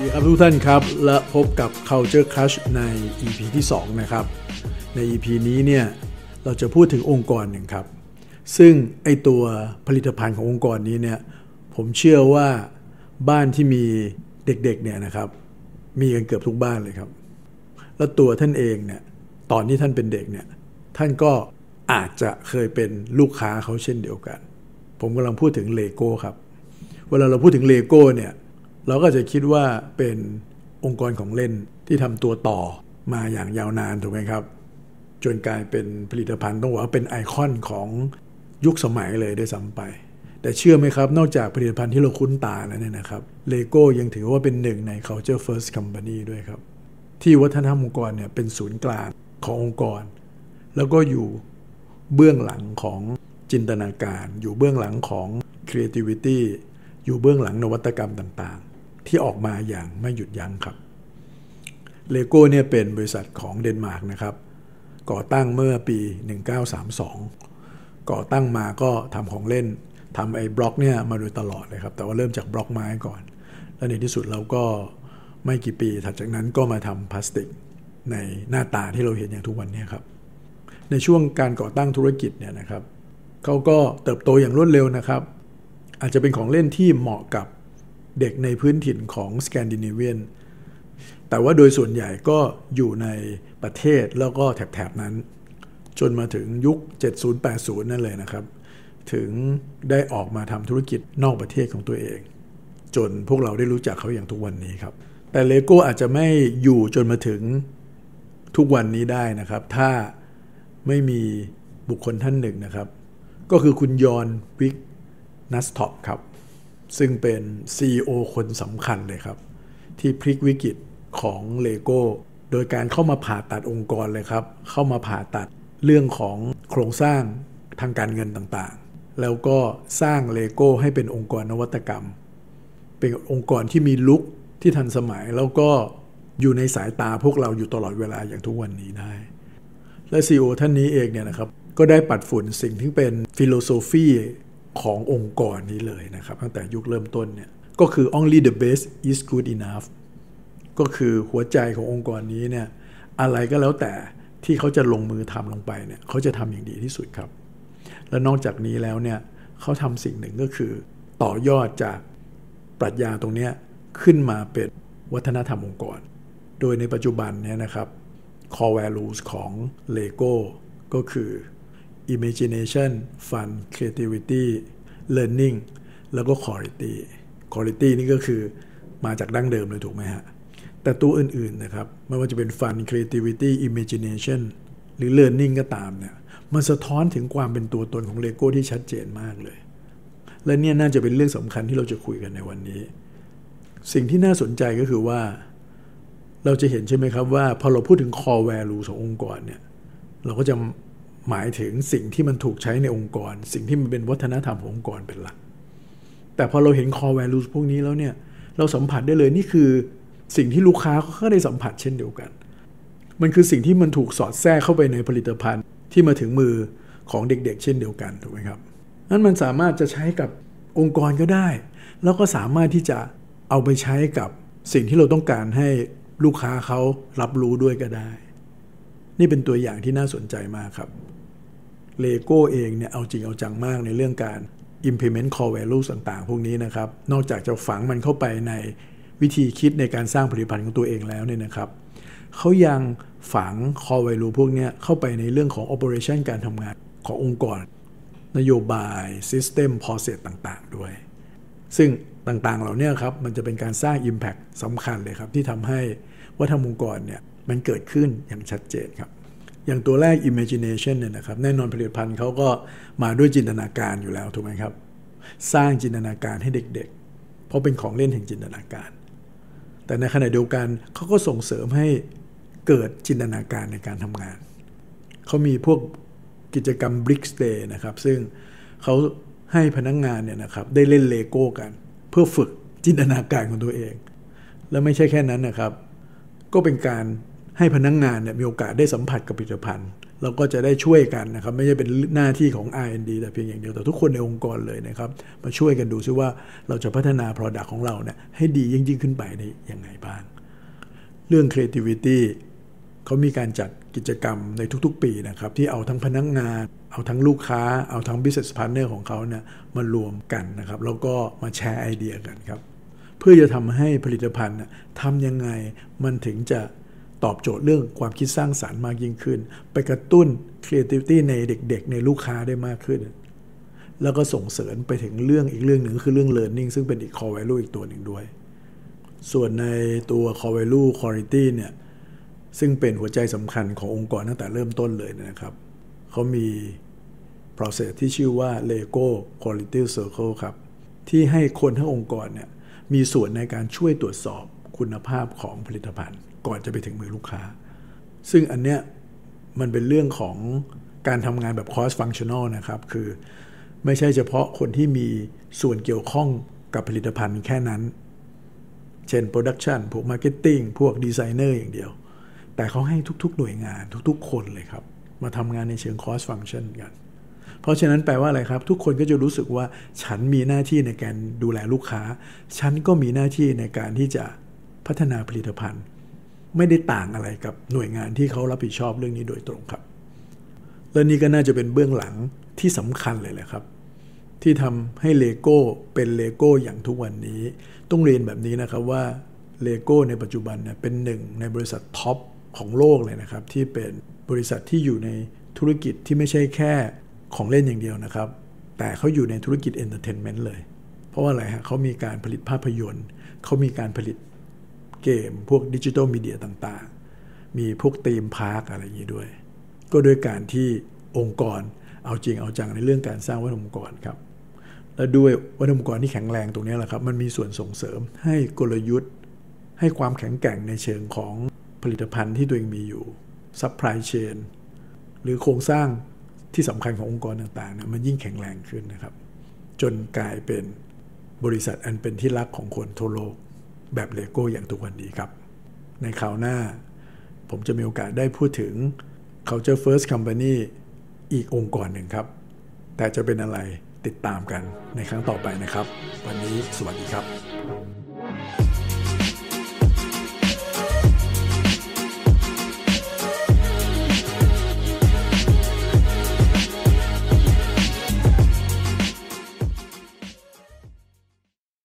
สวัสดีครับทุกท่านครับ และพบกับ Culture Crush ใน EP ที่ 2 นะครับ ใน EP นี้เนี่ยเราจะพูดถึงองค์กรหนึ่งครับ ซึ่งไอตัวผลิตภัณฑ์ขององค์กรนี้เนี่ยผมเชื่อว่าบ้านที่มีเด็กๆเนี่ยนะครับ มีกันเกือบทุกบ้านเลยครับ แล้วตัวท่านเองเนี่ยตอนที่ท่านเป็นเด็กเนี่ยท่านก็อาจจะเคยเป็นลูกค้าเขาเช่นเดียวกัน ผมกำลังพูดถึงเลโก้ครับ เวลาเราพูดถึงเลโก้เนี่ย เราก็จะคิดว่าเป็นองค์กรของเล่นที่ทำตัวต่อมาอย่างยาวนานถูกไหมครับ จนกลายเป็นผลิตภัณฑ์ต้องบอกว่าเป็นไอคอนของยุคสมัยเลยได้ซ้ำไป แต่เชื่อไหมครับ นอกจากผลิตภัณฑ์ที่เราคุ้นตาแล้วเนี่ยนะครับเลโก้ยังถือว่าเป็นหนึ่งใน culture first company ด้วยครับ ที่วัฒนธรรมองค์กรเนี่ยเป็นศูนย์กลางขององค์กร แล้วก็อยู่เบื้องหลังของจินตนาการ อยู่เบื้องหลังของ creativity อยู่เบื้องหลังนวัตกรรมต่าง ที่ออกมาอย่างไม่หยุดยั้งครับเลโก้เนี่ยเป็นบริษัทของเดนมาร์กนะครับ ก่อตั้งเมื่อปี 1932 ก่อตั้งมาก็ทำของเล่นทำไอ้บล็อกเนี่ยมาโดยตลอดเลยครับ แต่ว่าเริ่มจากบล็อกไม้ก่อน แล้วในที่สุดเราก็ไม่กี่ปีถัดจากนั้นก็มาทำพลาสติกในหน้าตาที่เราเห็นอย่างทุกวันนี้ครับ ในช่วงการก่อตั้งธุรกิจเนี่ยนะครับเขาก็เติบโตอย่างรวดเร็วนะครับ อาจจะเป็นของเล่นที่เหมาะกับ เด็กในพื้นถิ่นของสแกนดิเนเวียน แต่ว่าโดยส่วนใหญ่ก็อยู่ในประเทศแล้วก็แถบๆนั้น จนมาถึงยุค 70-80 นั่นเลยนะครับ ถึงได้ออกมาทำธุรกิจนอกประเทศของตัวเอง จนพวกเราได้รู้จักเขาอย่างทุกวันนี้ครับ แต่เลโก้อาจจะไม่อยู่จนมาถึงทุกวันนี้ได้นะครับ ถ้าไม่มีบุคคลท่านหนึ่งนะครับ ก็คือคุณ Jørgen Vig Knudstorp ครับ ซึ่งเป็น CEO คนสำคัญเลยครับ ที่พลิกวิกฤตของเลโก้โดยการเข้ามาผ่าตัดองค์กรเลยครับ เข้ามาผ่าตัดเรื่องของโครงสร้างทางการเงินต่างๆ แล้วก็สร้างเลโก้ให้เป็นองค์กรนวัตกรรม เป็นองค์กรที่มีลุกที่ทันสมัยแล้วก็อยู่ในสายตาพวกเราอยู่ตลอดเวลาอย่างทุกวันนี้ได้ และซีอท่านนี้เองเนี่ยนะครับ ก็ได้ปัดฝุ่นสิ่งที่เป็นฟิโลโซฟี ขององค์กรนี้เลยนะครับ ตั้งแต่ยุคเริ่มต้นเนี่ยก็คือ only the best is good enough ก็คือหัวใจขององค์กรนี้เนี่ยอะไรก็แล้วแต่ที่เขาจะลงมือทำลงไปเนี่ยเขาจะทำอย่างดีที่สุดครับ และนอกจากนี้แล้วเนี่ยเขาทำสิ่งหนึ่งก็คือ ต่อยอดจากปรัชญาตรงนี้ขึ้นมาเป็นวัฒนธรรมองค์กร โดยในปัจจุบันเนี่ยนะครับ core values ของ Lego ก็คือ imagination fun creativity learning แล้วก็ quality quality นี่ก็คือมาจากดั้งเดิมเลยถูกไหมฮะ แต่ตัวอื่นๆนะครับ ไม่ว่าจะเป็น fun creativity imagination หรือ learning ก็ตามเนี่ย มันสะท้อนถึงความเป็นตัวตนของเลโก้ที่ชัดเจนมากเลย และเนี่ยน่าจะเป็นเรื่องสำคัญที่เราจะคุยกันในวันนี้ สิ่งที่น่าสนใจก็คือว่า เราจะเห็นใช่ไหมครับว่าพอเราพูดถึง core value ขององค์กรเนี่ย เราก็จะ หมายถึงสิ่งที่มันถูกใช้ในองค์กร สิ่งที่มันเป็นวัฒนธรรมขององค์กรเป็นหลัก แต่พอเราเห็น core values พวกนี้แล้วเนี่ย เราสัมผัสได้เลยนี่คือสิ่งที่ลูกค้าเขาก็ได้สัมผัสเช่นเดียวกัน มันคือสิ่งที่มันถูกสอดแทรกเข้าไปในผลิตภัณฑ์ที่มาถึงมือของเด็กๆ เช่นเดียวกันถูกไหมครับนั้นมันสามารถจะใช้กับองค์กรก็ได้ แล้วก็สามารถที่จะเอาไปใช้กับสิ่งที่เราต้องการให้ลูกค้าเขารับรู้ด้วยก็ได้ นี่เป็นตัวอย่างที่น่าสนใจมากครับ เลโก้เองเนี่ยเอาจริงเอาจังมากในเรื่องการ implement core value ต่างๆ พวกนี้นะครับ นอกจากจะฝังมันเข้าไปในวิธีคิดในการสร้างผลิตภัณฑ์ของตัวเองแล้วเนี่ยนะครับเขายังฝัง core value พวกนี้เข้าไปในเรื่องของ operation การทำงานขององค์กร นโยบาย system process ต่างๆ ด้วย ซึ่งต่างๆ เหล่านี้ครับมันจะเป็นการสร้าง impact สำคัญเลยครับ ที่ทำให้วัฒนธรรมองค์กรเนี่ยมันเกิดขึ้นอย่างชัดเจนครับ อย่างตัวแรก imagination เนี่ยนะครับแน่นอนผลิตภัณฑ์เขาก็มาด้วยจินตนาการอยู่แล้วถูกไหมครับ สร้างจินตนาการให้เด็กๆ เพราะเป็นของเล่นแห่งจินตนาการ แต่ในขณะเดียวกันเขาก็ส่งเสริมให้เกิดจินตนาการในการทำงาน เขามีพวกกิจกรรม Brick Day นะครับ ซึ่งเขาให้พนักงงานเนี่ยนะครับได้เล่นเลโก้กัน เพื่อฝึกจินตนาการของตัวเอง แล้วไม่ใช่แค่นั้นนะครับ ก็เป็นการ ให้พนักงงานเนี่ยมีโอกาสได้สัมผัสกับผลิตภัณฑ์เราก็จะได้ช่วยกันนะครับ ไม่ใช่เป็นหน้าที่ของ R&D แต่เพียงอย่างเดียวแต่ทุกคนในองค์กรเลยนะครับ มาช่วยกันดูซิว่าเราจะพัฒนา Product ของเราเนี่ยให้ดียิ่งยิ่งขึ้นไปในยังไงบ้าง เรื่อง creativity เขามีการจัดกิจกรรมในทุกๆ ปีนะครับ ที่เอาทั้งพนักงงาน เอาทั้งลูกค้า เอาทั้ง business partner ของเขาเนี่ยมารวมกันนะครับ แล้วก็มาแชร์ไอเดียกันครับ เพื่อจะทำให้ผลิตภัณฑ์ทำยังไงมันถึงจะ ตอบโจทย์เรื่องความคิดสร้างสารรค์มากยิ่งขึ้น ไปกระตุ้น creativity ในเด็ก ๆ ในลูกค้าได้มากขึ้น แล้วก็ส่งเสริมไปถึงเรื่องอีกเรื่องหนึ่งคือเรื่อง learning ซึ่งเป็นอีก core value อีกตัวหนึ่งด้วย ส่วนในตัว core value quality เนี่ยซึ่งเป็นหัวใจสำคัญขององค์กรตั้งแต่เริ่มต้นเลยนะครับ เขามี process ที่ชื่อว่า Lego Quality Circle ครับ ที่ให้คนทั้งองค์กรเนี่ยมีส่วนในการช่วยตรวจสอบคุณภาพของผลิตภัณฑ์ ก่อนจะไปถึงมือลูกค้า ซึ่งอันเนี้ยมันเป็นเรื่องของการทำงานแบบ cross functional นะครับ คือไม่ใช่เฉพาะคนที่มีส่วนเกี่ยวข้องกับผลิตภัณฑ์แค่นั้น เช่น production พวก marketing พวกดีไซเนอร์อย่างเดียว แต่เขาให้ทุก ๆ หน่วยงานทุก ๆ คนเลยครับ มาทำงานในเชิง cross function กัน เพราะฉะนั้นแปลว่าอะไรครับ ทุกคนก็จะรู้สึกว่าฉันมีหน้าที่ในการดูแลลูกค้า ฉันก็มีหน้าที่ในการที่จะพัฒนาผลิตภัณฑ์ ไม่ได้ต่างอะไรกับหน่วยงานที่เขารับผิดชอบเรื่องนี้โดยตรงครับ และนี่ก็น่าจะเป็นเบื้องหลังที่สำคัญเลยแหละครับ ที่ทำให้เลโก้เป็นเลโก้อย่างทุกวันนี้ ต้องเรียนแบบนี้นะครับว่าเลโก้ในปัจจุบันเนี่ยเป็นหนึ่งในบริษัท top ของโลกเลยนะครับ ที่เป็นบริษัทที่อยู่ในธุรกิจที่ไม่ใช่แค่ของเล่นอย่างเดียวนะครับ แต่เขาอยู่ในธุรกิจ entertainment เลย เพราะว่าอะไรฮะเขามีการผลิตภาพยนตร์ เขามีการผลิต เกม พวก digital media ต่างๆ มีพวก theme park อะไรอย่างนี้ด้วย ก็ด้วยการที่องค์กรเอาจริงเอาจังในเรื่องการสร้างวัฒนธรรมองค์กรครับ และด้วยวัฒนธรรมองค์กรที่แข็งแรงตรงนี้แหละครับ มันมีส่วนส่งเสริมให้กลยุทธ์ ให้ความแข็งแกร่งในเชิงของผลิตภัณฑ์ที่ตัวเองมีอยู่ supply chain หรือโครงสร้างที่สำคัญขององค์กรต่างๆนะมันยิ่งแข็งแรงขึ้นนะครับ จนกลายเป็นบริษัทอันเป็นที่รักของคนทั่วโลก แบบเลโก้อย่างทุกวันนี้ครับ ในคราวหน้า ผมจะมีโอกาสได้พูดถึง Culture First Company อีกองค์กรหนึ่งครับ แต่จะเป็นอะไรติดตามกันในครั้งต่อไปนะครับ วันนี้สวัสดีครับ